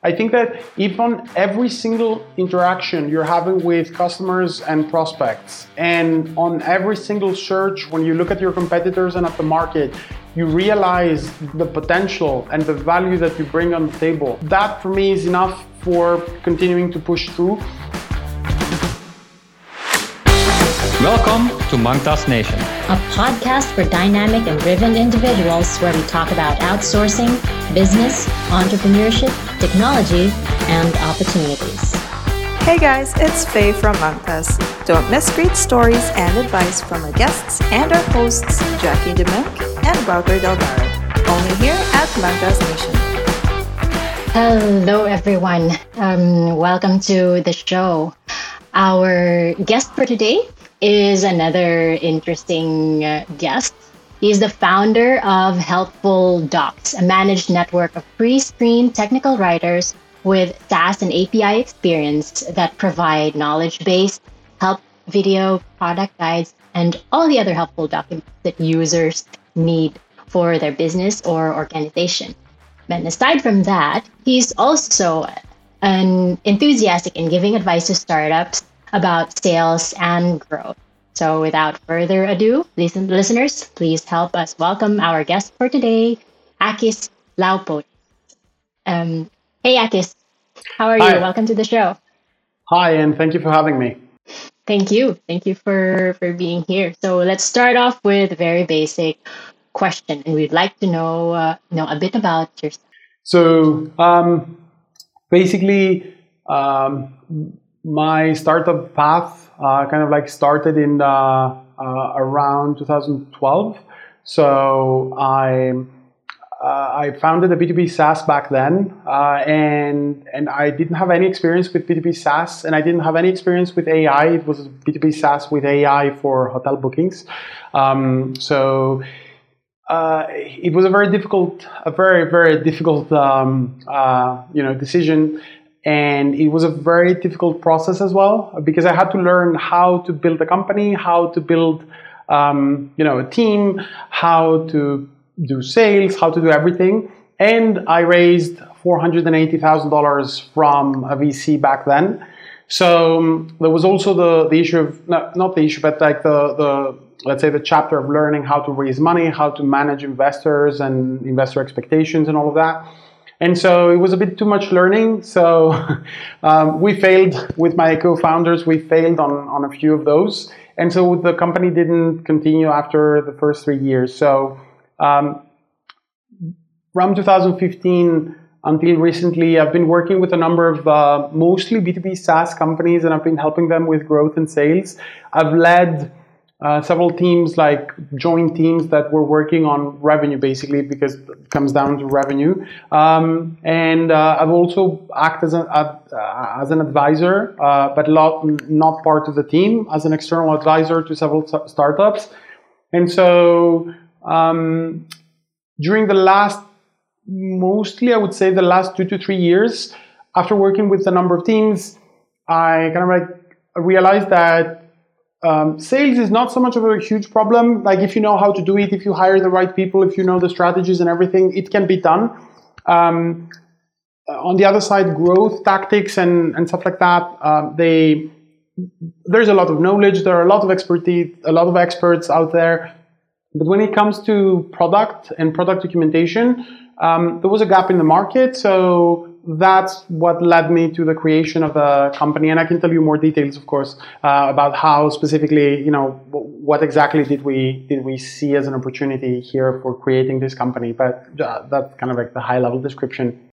I think that if on every single interaction you're having with customers and prospects, and on every single search, when you look at your competitors and at the market, you realize the potential and the value that you bring on the table, that for me is enough for continuing to push through. Welcome to Mangtas Nation, a podcast for dynamic and driven individuals where we talk about outsourcing, business, entrepreneurship, technology, and opportunities. Hey guys, it's Faye from Mangtas. Don't miss great stories and advice from our guests and our hosts, Jackie Demink and Wouter Delgado. Only here at Mangtas Nation. Hello, everyone. Um, welcome to the show. Our guest for today is another interesting uh, guest. He's the founder of Helpful Docs, a managed network of pre screened technical writers with SaaS and API experience that provide knowledge based help video, product guides, and all the other helpful documents that users need for their business or organization. And aside from that, he's also an enthusiastic in giving advice to startups about sales and growth. So without further ado, listen, listeners, please help us welcome our guest for today, Akis Laupot. Um, hey, Akis, how are Hi. you? Welcome to the show. Hi, and thank you for having me. Thank you. Thank you for, for being here. So let's start off with a very basic question, and we'd like to know uh, know a bit about yourself. So um, basically, um, my startup path uh, kind of like started in uh, around 2012. So I uh, I founded a B2B SaaS back then, uh, and and I didn't have any experience with B2B SaaS, and I didn't have any experience with AI. It was B2B SaaS with AI for hotel bookings. Um, so. Uh, it was a very difficult, a very very difficult, um, uh, you know, decision and it was a very difficult process as well because I had to learn how to build a company, how to build um, you know a team, how to do sales, how to do everything. And I raised four hundred and eighty thousand dollars from a VC back then. So um, there was also the, the issue of not, not the issue, but like the the let's say the chapter of learning how to raise money, how to manage investors and investor expectations and all of that. And so it was a bit too much learning. So um, we failed with my co-founders. We failed on, on a few of those. And so the company didn't continue after the first three years. So um, from 2015 until recently, I've been working with a number of uh, mostly B2B SaaS companies and I've been helping them with growth and sales. I've led uh, several teams, like joint teams that were working on revenue, basically, because it comes down to revenue. Um, and uh, I've also acted as an, uh, as an advisor, uh, but lot, not part of the team, as an external advisor to several startups. And so um, during the last, mostly I would say the last two to three years, after working with a number of teams, I kind of like realized that um, sales is not so much of a huge problem. Like if you know how to do it, if you hire the right people, if you know the strategies and everything, it can be done. Um, on the other side, growth tactics and, and stuff like that, uh, they there's a lot of knowledge. There are a lot of expertise, a lot of experts out there. But when it comes to product and product documentation, um, there was a gap in the market. So that's what led me to the creation of the company. And I can tell you more details, of course, uh, about how specifically, you know, what exactly did we did we see as an opportunity here for creating this company. But uh, that's kind of like the high level description.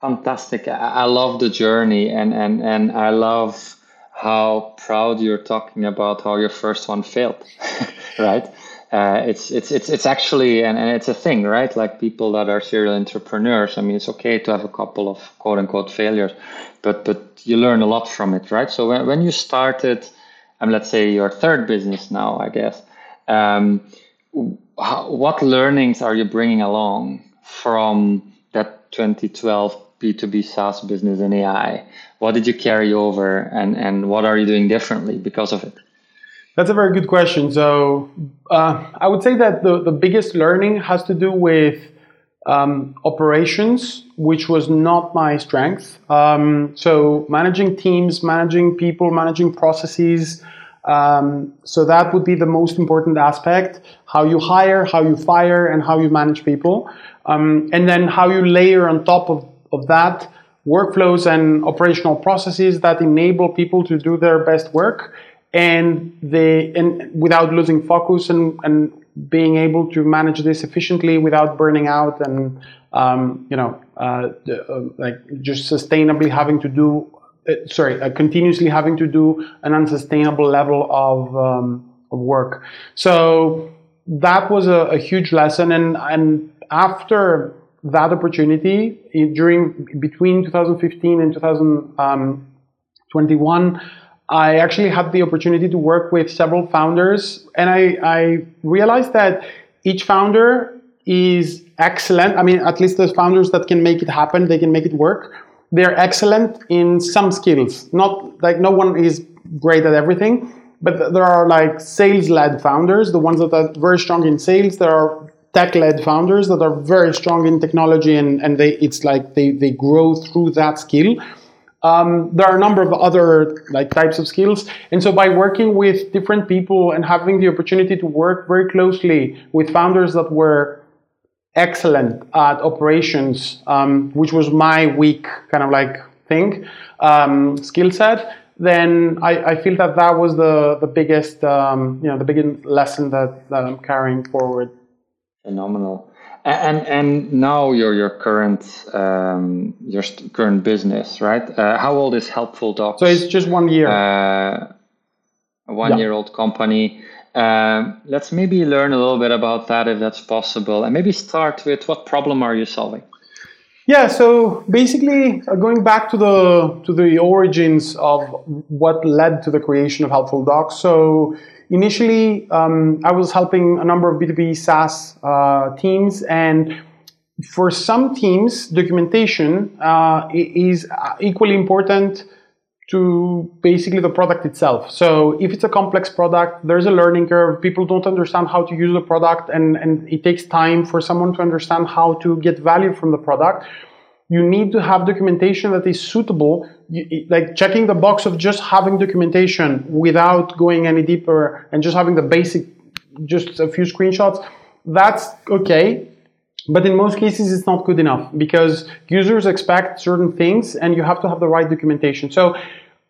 Fantastic! I love the journey, and and and I love how proud you're talking about how your first one failed, right? Uh, it's it's it's it's actually and, and it's a thing, right? Like people that are serial entrepreneurs. I mean, it's okay to have a couple of quote unquote failures, but but you learn a lot from it, right? So when when you started, um, let's say your third business now, I guess, um, how, what learnings are you bringing along from that 2012 B2B SaaS business in AI? What did you carry over, and and what are you doing differently because of it? That's a very good question. So uh, I would say that the, the biggest learning has to do with um, operations, which was not my strength. Um, so managing teams, managing people, managing processes. Um, so that would be the most important aspect: how you hire, how you fire, and how you manage people, um, and then how you layer on top of, of that workflows and operational processes that enable people to do their best work and they and without losing focus and, and being able to manage this efficiently without burning out and um, you know uh, uh, like just sustainably having to do uh, sorry uh, continuously having to do an unsustainable level of um, of work. So that was a, a huge lesson and and after that opportunity during between 2015 and 2021 I actually had the opportunity to work with several founders, and I, I realized that each founder is excellent. I mean, at least the founders that can make it happen, they can make it work. They're excellent in some skills. Not like no one is great at everything, but there are like sales-led founders, the ones that are very strong in sales. There are tech-led founders that are very strong in technology, and, and they it's like they, they grow through that skill um, there are a number of other like types of skills, and so by working with different people and having the opportunity to work very closely with founders that were excellent at operations, um, which was my weak kind of like thing um, skill set, then I, I, feel that that was the the biggest um, you know the biggest lesson that, that I'm carrying forward. Phenomenal. And and now your your current um, your current business, right? Uh, how old is Helpful Docs? So it's just one year. Uh, a one yeah. year old company. Um, let's maybe learn a little bit about that if that's possible, and maybe start with what problem are you solving? Yeah, so basically, uh, going back to the to the origins of what led to the creation of Helpful Docs. So initially, um, I was helping a number of B2B SaaS uh, teams, and for some teams, documentation uh, is equally important to basically the product itself. So if it's a complex product, there's a learning curve. People don't understand how to use the product, and, and it takes time for someone to understand how to get value from the product you need to have documentation that is suitable like checking the box of just having documentation without going any deeper and just having the basic just a few screenshots that's okay. But in most cases it's not good enough because users expect certain things and you have to have the right documentation. So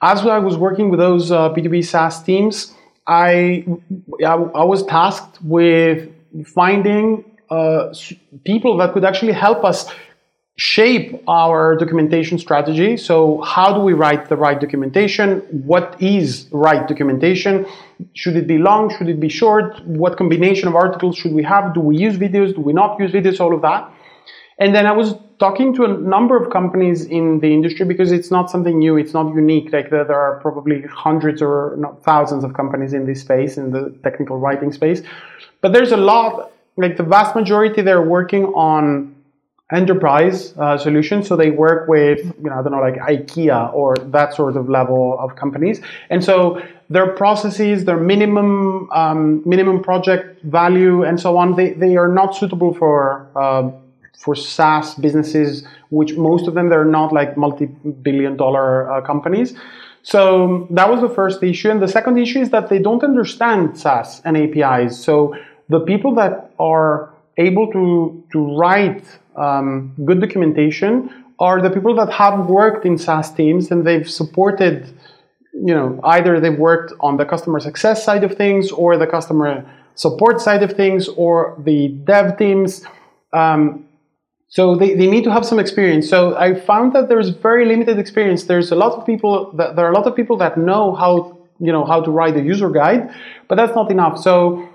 as i was working with those uh, b2b saas teams I, I was tasked with finding uh, people that could actually help us shape our documentation strategy. So, how do we write the right documentation? What is right documentation? Should it be long? Should it be short? What combination of articles should we have? Do we use videos? Do we not use videos? All of that. And then I was talking to a number of companies in the industry because it's not something new, it's not unique. Like there, are probably hundreds or not thousands of companies in this space, in the technical writing space. But there's a lot, like the vast majority, they're working on enterprise uh, solutions. So they work with, you know, I don't know, like IKEA or that sort of level of companies. And so their processes, their minimum um, minimum project value, and so on, they, they are not suitable for uh, for SaaS businesses, which most of them they're not like multi-billion dollar uh, companies. So that was the first issue, and the second issue is that they don't understand SaaS and APIs. So the people that are able to to write um, good documentation are the people that have worked in SaaS teams and they've supported, you know, either they've worked on the customer success side of things or the customer support side of things or the dev teams. Um, so they, they need to have some experience. So I found that there's very limited experience. There's a lot of people that there are a lot of people that know how you know how to write a user guide, but that's not enough. So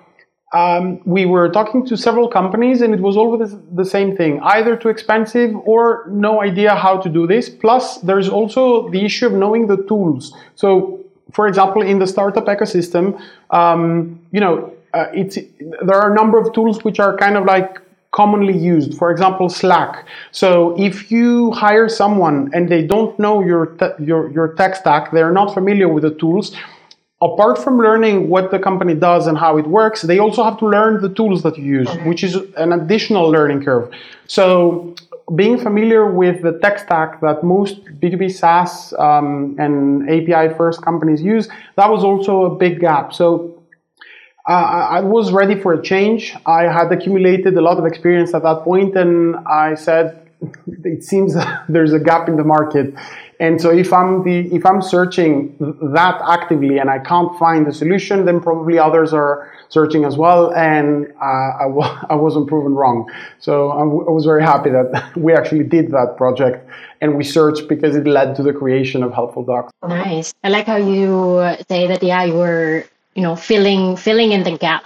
um, we were talking to several companies and it was always the same thing either too expensive or no idea how to do this. Plus there's also the issue of knowing the tools. So for example in the startup ecosystem um, you know uh, it's there are a number of tools which are kind of like commonly used. For example slack. So if you hire someone and they don't know your te- your, your tech stack they're not familiar with the tools apart from learning what the company does and how it works, they also have to learn the tools that you use, which is an additional learning curve. So, being familiar with the tech stack that most B2B SaaS um, and API first companies use, that was also a big gap. So, uh, I was ready for a change. I had accumulated a lot of experience at that point, and I said, it seems there's a gap in the market and so if I'm the if I'm searching that actively and I can't find a solution, then probably others are searching as well, and uh, I w- I wasn't proven wrong. So I, w- I was very happy that we actually did that project and we searched because it led to the creation of Helpful Docs. Nice. I like how you say that. Yeah, you were you know filling filling in the gap.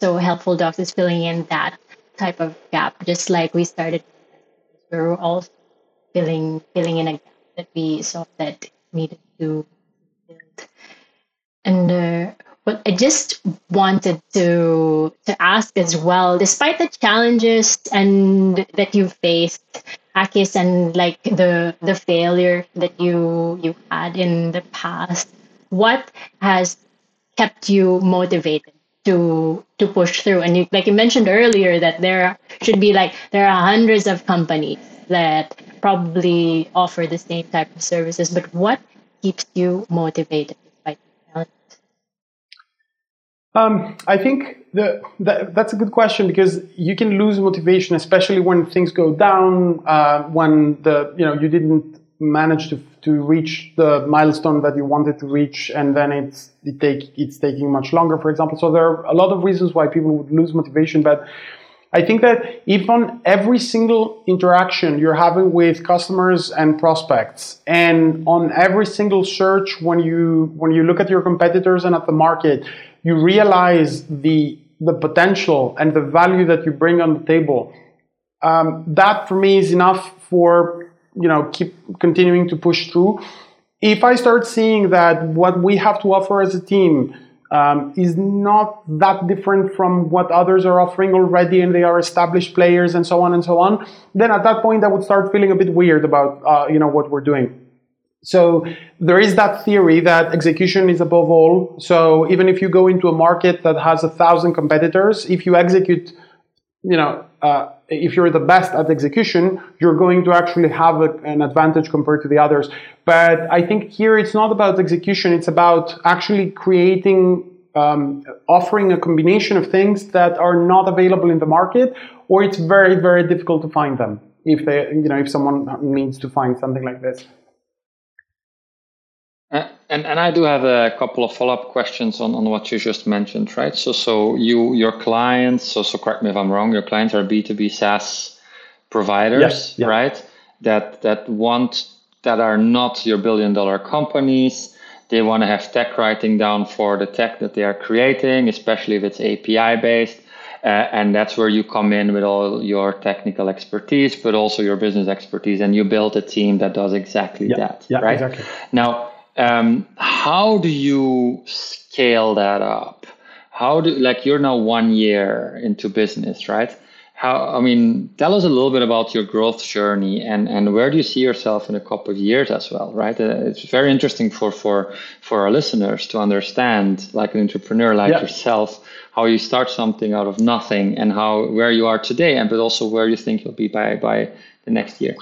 So Helpful Docs is filling in that type of gap, just like we started. We are all filling filling in a gap that we saw that needed to build. And uh, what I just wanted to to ask as well, despite the challenges and that you faced, Akis, and like the the failure that you you had in the past, what has kept you motivated to to push through? And you, like you mentioned earlier, that there should be like there are hundreds of companies that probably offer the same type of services, but what keeps you motivated despite challenges? Um, I think the, the, that's a good question because you can lose motivation, especially when things go down, uh, when the you know you didn't manage to to reach the milestone that you wanted to reach, and then it's it take it's taking much longer, for example. So there are a lot of reasons why people would lose motivation, but I think that if on every single interaction you're having with customers and prospects, and on every single search when you when you look at your competitors and at the market, you realize the the potential and the value that you bring on the table. Um, that for me is enough for you know keep continuing to push through. If I start seeing that what we have to offer as a team um, is not that different from what others are offering already and they are established players and so on and so on, then at that point I would start feeling a bit weird about uh, you know what we're doing. So there is that theory that execution is above all. So even if you go into a market that has a thousand competitors, if you execute, you know, uh, if you're the best at execution, you're going to actually have a, an advantage compared to the others. But I think here it's not about execution, it's about actually creating, um, offering a combination of things that are not available in the market, or it's very, very difficult to find them if they, you know, if someone needs to find something like this. And, and I do have a couple of follow up questions on, on what you just mentioned, right? So so you your clients, so so correct me if I'm wrong, your clients are B two B SaaS providers, yes, yeah. right? That that want that are not your billion dollar companies. They want to have tech writing down for the tech that they are creating, especially if it's API based. Uh, and that's where you come in with all your technical expertise, but also your business expertise, and you build a team that does exactly yeah, that. Yeah, right? exactly. Now, um, how do you scale that up? How do like you're now one year into business, right? How I mean, tell us a little bit about your growth journey and and where do you see yourself in a couple of years as well, right? Uh, it's very interesting for for for our listeners to understand, like an entrepreneur like yeah. yourself, how you start something out of nothing and how where you are today, and but also where you think you'll be by by the next year.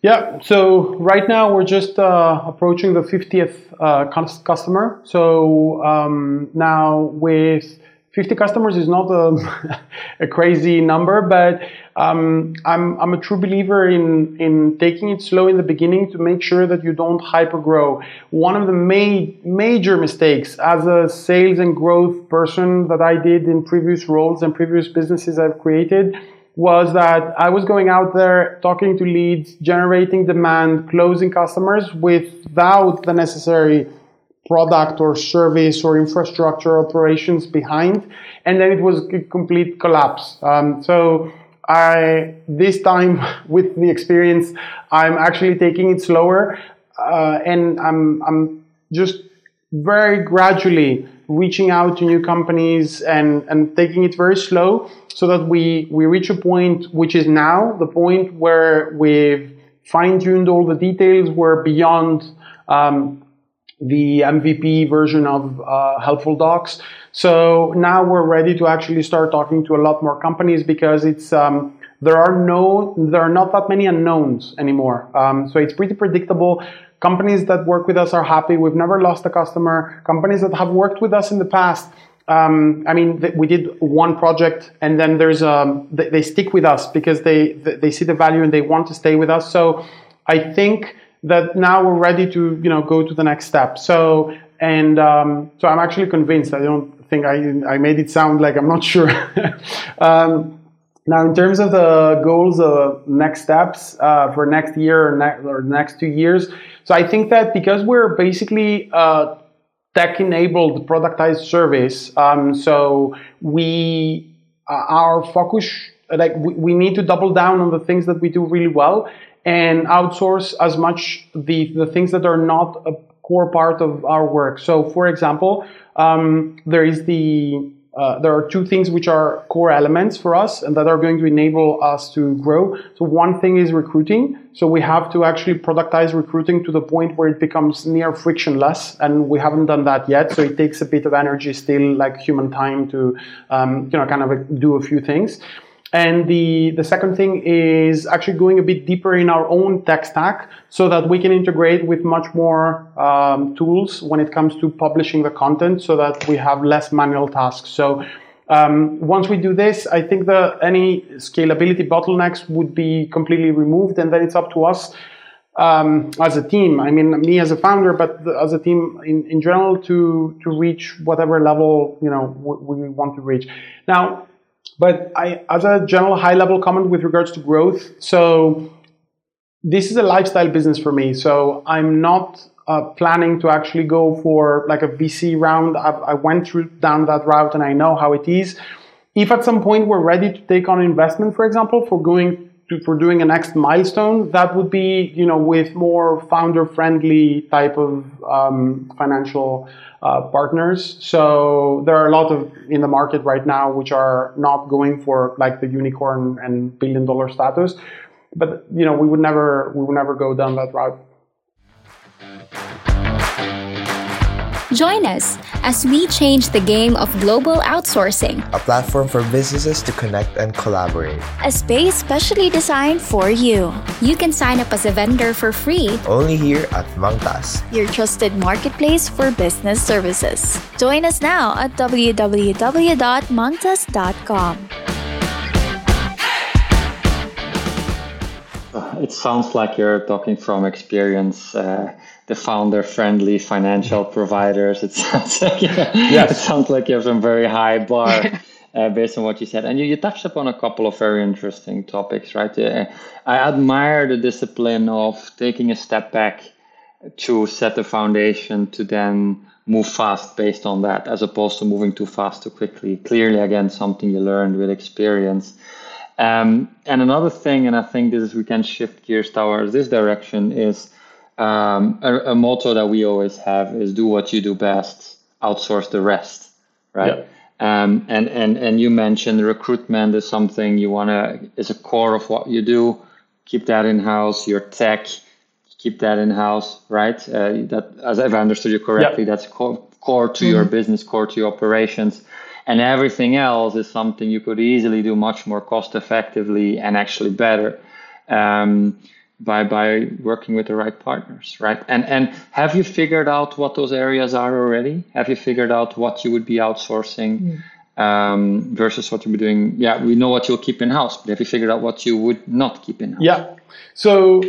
Yeah, so right now we're just uh, approaching the 50th uh, customer. So um, now with 50 customers is not a, a crazy number, but um, I'm, I'm a true believer in, in taking it slow in the beginning to make sure that you don't hyper grow. One of the ma- major mistakes as a sales and growth person that I did in previous roles and previous businesses I've created was that I was going out there talking to leads, generating demand, closing customers without the necessary product or service or infrastructure operations behind. And then it was a complete collapse. Um, so I, this time with the experience, I'm actually taking it slower. Uh, and I'm, I'm just very gradually reaching out to new companies and, and taking it very slow so that we, we reach a point which is now the point where we've fine tuned all the details, we're beyond um, the MVP version of uh, Helpful Docs. So now we're ready to actually start talking to a lot more companies because it's um, there are no there are not that many unknowns anymore. Um, so it's pretty predictable. Companies that work with us are happy. We've never lost a customer. Companies that have worked with us in the past. Um, I mean, th- we did one project, and then there's um, th- they stick with us because they th- they see the value and they want to stay with us. So I think that now we're ready to you know go to the next step. So and um, so I'm actually convinced. I don't think I I made it sound like I'm not sure. now, in terms of the goals, uh, next steps uh, for next year or, ne- or next two years, so I think that because we're basically uh, tech-enabled productized service, um, so we uh, our focus like we, we need to double down on the things that we do really well and outsource as much the the things that are not a core part of our work. So, for example, um, there is the uh, there are two things which are core elements for us and that are going to enable us to grow. So one thing is recruiting. So we have to actually productize recruiting to the point where it becomes near frictionless, and we haven't done that yet. So it takes a bit of energy, still like human time to, um, you know, kind of do a few things. And the, the second thing is actually going a bit deeper in our own tech stack so that we can integrate with much more um, tools when it comes to publishing the content so that we have less manual tasks. So um, once we do this, I think that any scalability bottlenecks would be completely removed and then it's up to us um, as a team. I mean, me as a founder, but as a team in, in general to, to reach whatever level, you know, we, we want to reach. Now, but I, as a general high level comment with regards to growth, so this is a lifestyle business for me. So I'm not uh, planning to actually go for like a VC round. I've, i went through down that route and I know how it is. If at some point we're ready to take on investment, for example, for going to, for doing a next milestone, that would be you know with more founder friendly type of um, financial uh, partners. So there are a lot of in the market right now which are not going for like the unicorn and billion dollar status. But you know we would never we would never go down that route. Join us as we change the game of global outsourcing. A platform for businesses to connect and collaborate. A space specially designed for you. You can sign up as a vendor for free. Only here at Mangtas, your trusted marketplace for business services. Join us now at www.mangtas.com. It sounds like you're talking from experience. Uh, the founder-friendly financial providers. It sounds like yes. it sounds like you have some very high bar uh, based on what you said, and you, you touched upon a couple of very interesting topics, right? Uh, I admire the discipline of taking a step back to set the foundation to then move fast based on that, as opposed to moving too fast too quickly. Clearly, again, something you learned with experience. Um, and another thing, and I think this is we can shift gears towards this direction is um, a, a, motto that we always have is do what you do best, outsource the rest, right? Um, and and and you mentioned recruitment is something you want to is a core of what you do. Keep that in house. Your tech, keep that in house, right? Uh, that as I've understood you correctly, that's core, core to mm-hmm. your business, core to your operations. And everything else is something you could easily do much more cost effectively and actually better. Um, by by working with the right partners right? And and have you figured out what those areas are already? Have you figured out what you would be outsourcing mm. um, versus what you'll be doing? Yeah we know what you'll keep in house but have you figured out what you would not keep in house yeah. So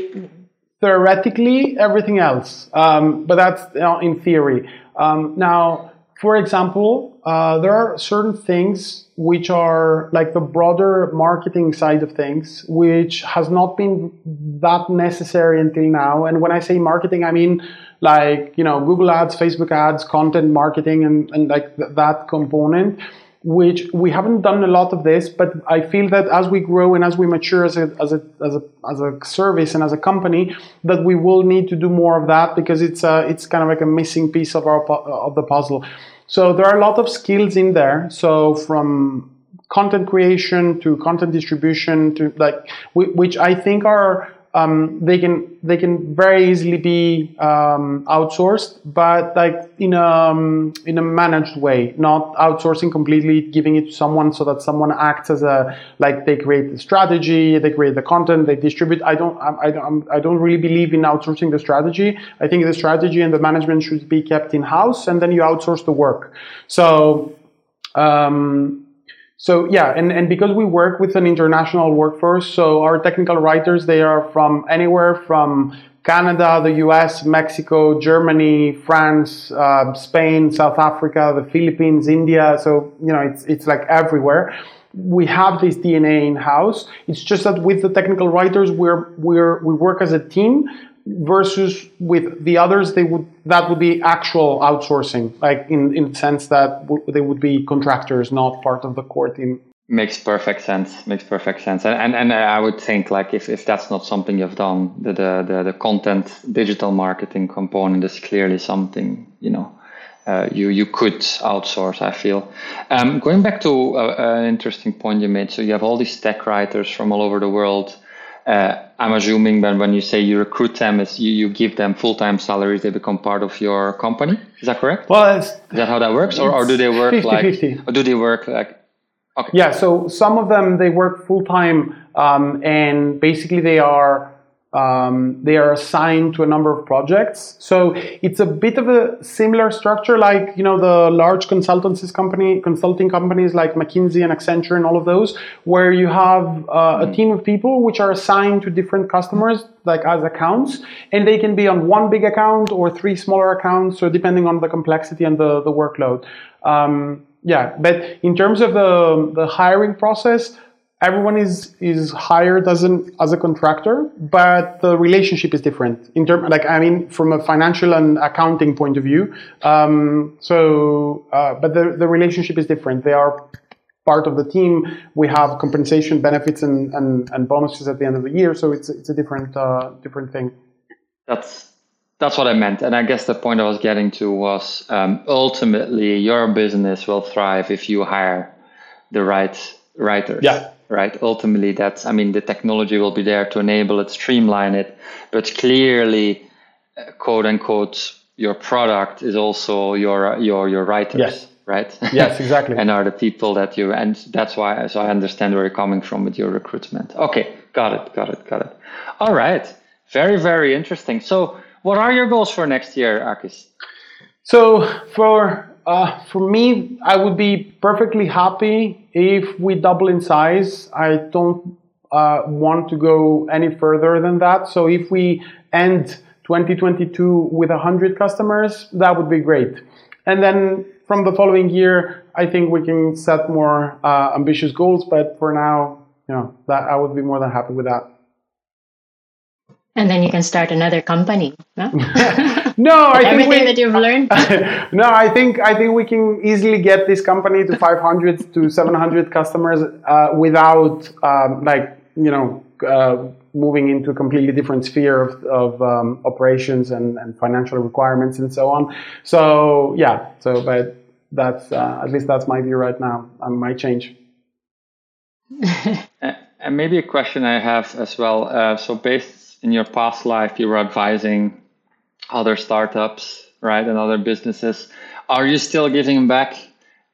theoretically everything else. Um, but that's you know, in theory. Um, now for example uh, there are certain things which are like the broader marketing side of things, which has not been that necessary until now. And when I say marketing, I mean like, you know, Google ads, Facebook ads, content marketing, and, and like th- that component, which we haven't done a lot of this, but I feel that as we grow and as we mature as a, as a, as a, as a service and as a company, that we will need to do more of that because it's, uh, it's kind of like a missing piece of our, of the puzzle. So there are a lot of skills in there. So from content creation to content distribution to like, which I think are um, they can they can very easily be um, outsourced, but like in a um, in a managed way, not outsourcing completely, giving it to someone so that someone acts as a like they create the strategy, they create the content, they distribute. I don't I, I don't I don't really believe in outsourcing the strategy. I think the strategy and the management should be kept in house, and then you outsource the work. So. Um, so yeah, and, and because we work with an international workforce, so our technical writers, they are from anywhere from Canada, the US, Mexico, Germany, France, uh, Spain, South Africa, the Philippines, India. So, you know, it's, it's like everywhere. We have this DNA in house. It's just that with the technical writers, we're, we're, we work as a team versus with the others they would that would be actual outsourcing like in in the sense that w- they would be contractors not part of the core team makes perfect sense makes perfect sense and and, and i would think like if, if that's not something you've done the, the the the content digital marketing component is clearly something you know uh, you you could outsource. I feel. Um, going back to uh, an interesting point you made. So you have all these tech writers from all over the world uh, I'm assuming that when you say you recruit them, is you, you give them full time salaries, they become part of your company. Is that correct? Well, is that how that works, or, or do they work 50, like? 50. Or do they work like? Okay. Yeah, so some of them they work full time, um, and basically they are um, they are assigned to a number of projects. So it's a bit of a similar structure, like you know the large consultancies company, consulting companies like McKinsey and Accenture and all of those, where you have uh, a team of people which are assigned to different customers, like as accounts, and they can be on one big account or three smaller accounts, so depending on the complexity and the the workload. Um, yeah, but in terms of the the hiring process everyone is is hired as an as a contractor, but the relationship is different in term like I mean from a financial and accounting point of view. Um, so, uh, but the the relationship is different. They are part of the team. We have compensation, benefits, and and, and bonuses at the end of the year. So it's it's a different uh, different thing. That's that's what I meant, and I guess the point I was getting to was um, ultimately your business will thrive if you hire the right writers. Yeah right? Ultimately, that's, I mean, the technology will be there to enable it, streamline it, but clearly, uh, quote unquote, your product is also your your your writers, yes. right? Yes, exactly. and are the people that you, and that's why, so I understand where you're coming from with your recruitment. Okay, got it, got it, got it. All right, very, very interesting. So, what are your goals for next year, Akis? So for uh, for me, I would be perfectly happy if we double in size. I don't uh, want to go any further than that. So if we end 2022 with 100 customers, that would be great. And then from the following year, I think we can set more uh, ambitious goals. But for now, you know, that I would be more than happy with that. And then you can start another company. No, no I think everything we, that you've learned. no, I think I think we can easily get this company to 500 to 700 customers uh, without um, like you know uh, moving into a completely different sphere of, of um, operations and, and financial requirements and so on. So yeah, so but that's uh, at least that's my view right now. I might change. and maybe a question I have as well. Uh, so based in your past life you were advising other startups, right, and other businesses. Are you still giving back?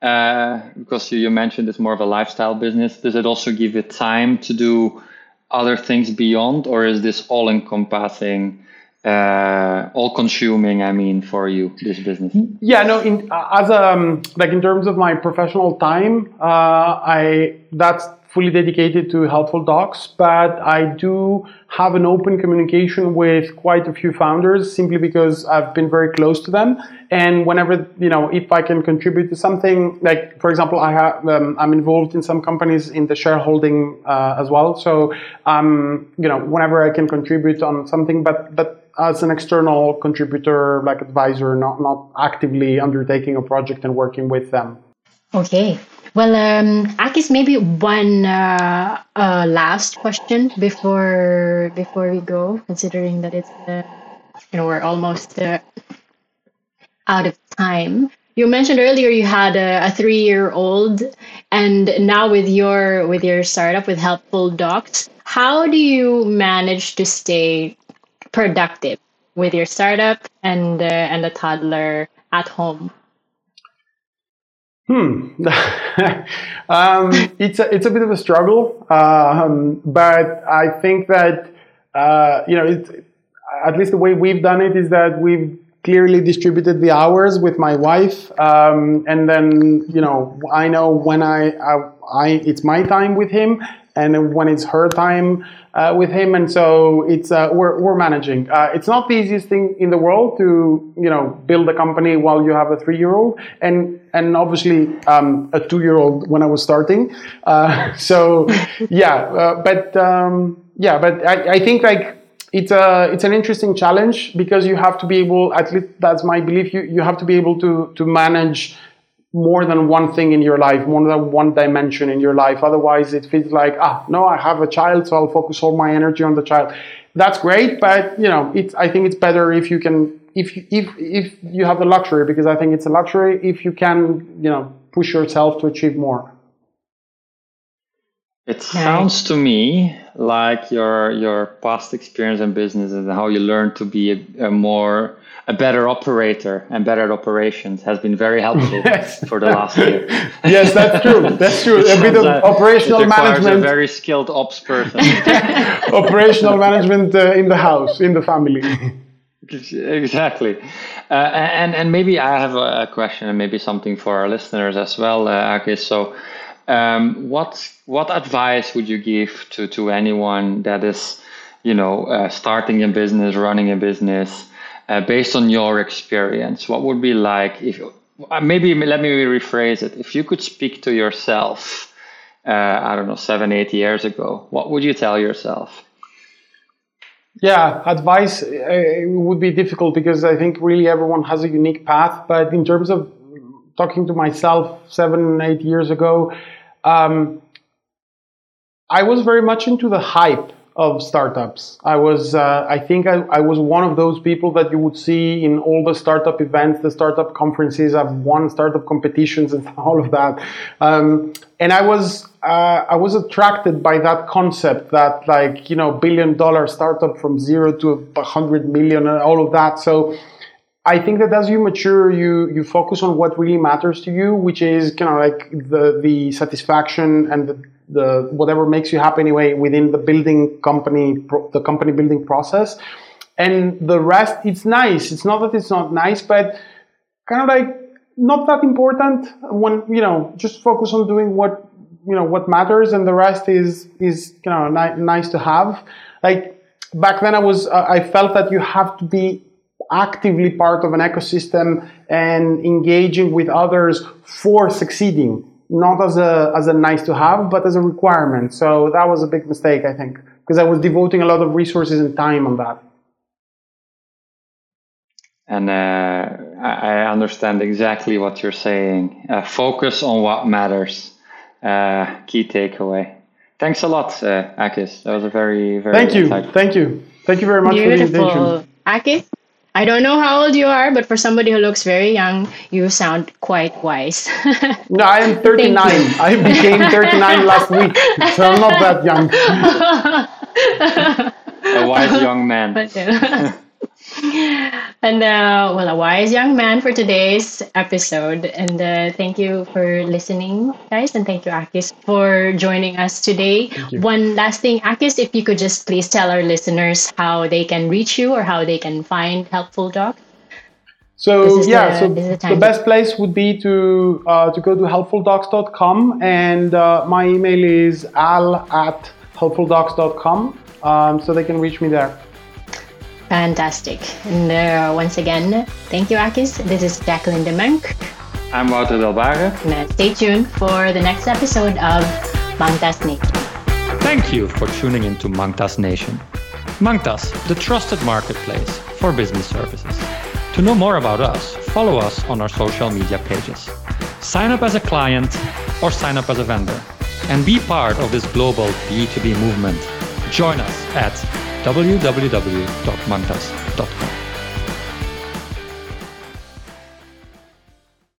Uh, because you, you mentioned it's more of a lifestyle business. Does it also give you time to do other things beyond, or is this all encompassing? uh, all consuming i mean for you this business yeah no in, as um like in terms of my professional time uh, i that's fully dedicated to helpful docs but i do have an open communication with quite a few founders simply because i've been very close to them and whenever you know if i can contribute to something like for example i have um, i'm involved in some companies in the shareholding uh, as well so um you know whenever i can contribute on something but but as an external contributor, like advisor, not not actively undertaking a project and working with them. Okay. Well, um, Akis, maybe one uh, uh, last question before before we go, considering that it's uh, you know we're almost uh, out of time. You mentioned earlier you had a, a three year old, and now with your with your startup with Helpful Docs, how do you manage to stay productive with your startup and uh, and the toddler at home? Hmm. um, it's a, it's a bit of a struggle, um, but I think that uh, you know, it, at least the way we've done it is that we've clearly distributed the hours with my wife, um, and then you know, I know when I, I, I it's my time with him, and when it's her time uh, with him, and so it's uh, we're, we're managing. Uh, it's not the easiest thing in the world to you know build a company while you have a three year old, and and obviously um, a two year old when I was starting. Uh, so yeah, uh, but um, yeah, but I, I think like it's a it's an interesting challenge because you have to be able at least that's my belief you, you have to be able to to manage more than one thing in your life, more than one dimension in your life. Otherwise, it feels like, ah, no, I have a child, so I'll focus all my energy on the child. That's great, but you know, it's. I think it's better if you can, if you, if if you have the luxury, because I think it's a luxury if you can, you know, push yourself to achieve more. It sounds to me like your your past experience in business and how you learned to be a, a more a better operator and better operations has been very helpful yes. for the last year. yes, that's true. That's true. a bit of operational management. A very skilled ops person. operational management uh, in the house, in the family. exactly. Uh, and and maybe I have a question and maybe something for our listeners as well, uh, Akis. So, um, what what advice would you give to to anyone that is, you know, uh, starting a business, running a business? uh, based on your experience, what would be like if uh, maybe let me rephrase it. If you could speak to yourself, uh, I don't know, seven, eight years ago, what would you tell yourself? Yeah, advice uh, would be difficult because I think really everyone has a unique path. But in terms of talking to myself seven, eight years ago, um, I was very much into the hype of startups. I was, uh, I think I, I, was one of those people that you would see in all the startup events, the startup conferences. I've won startup competitions and all of that. Um, and I was, uh, I was attracted by that concept that like, you know, billion dollar startup from zero to a hundred million and all of that. So I think that as you mature, you, you focus on what really matters to you, which is kind of like the, the satisfaction and the the whatever makes you happy anyway within the building company the company building process. And the rest it's nice. It's not that it's not nice but kind of like not that important when you know just focus on doing what you know what matters and the rest is is you know ni- nice to have. Like back then i was uh, i felt that you have to be actively part of an ecosystem and engaging with others for succeeding not as a as a nice to have, but as a requirement. So that was a big mistake, I think, because I was devoting a lot of resources and time on that. And uh, I understand exactly what you're saying. Uh, focus on what matters. Uh, key takeaway. Thanks a lot, uh, Akis. That was a very, very. Thank you. Thank you. Thank you very much Beautiful. for the invitation. Akis, I don't know how old you are, but for somebody who looks very young, you sound quite wise. no, I am 39. I became 39 last week, so I'm not that young. A wise young man. But, uh, and uh, well, a wise young man for today's episode. And uh, thank you for listening, guys. And thank you, Akis, for joining us today. One last thing, Akis, if you could just please tell our listeners how they can reach you or how they can find Helpful Doc. So yeah, the, so the, best place would be to uh, to go to helpfuldocs.com, and uh, my email is al at helpfuldocs.com, um, so they can reach me there. Fantastic. And uh, once again, thank you, Akis. This is Jacqueline de Monk. I'm Wouter Delbare. And stay tuned for the next episode of Mangtas Nation. Thank you for tuning into Mangtas Nation. Mangtas, the trusted marketplace for business services. To know more about us, follow us on our social media pages. Sign up as a client or sign up as a vendor and be part of this global B2B movement. Join us at www.mangtas.com.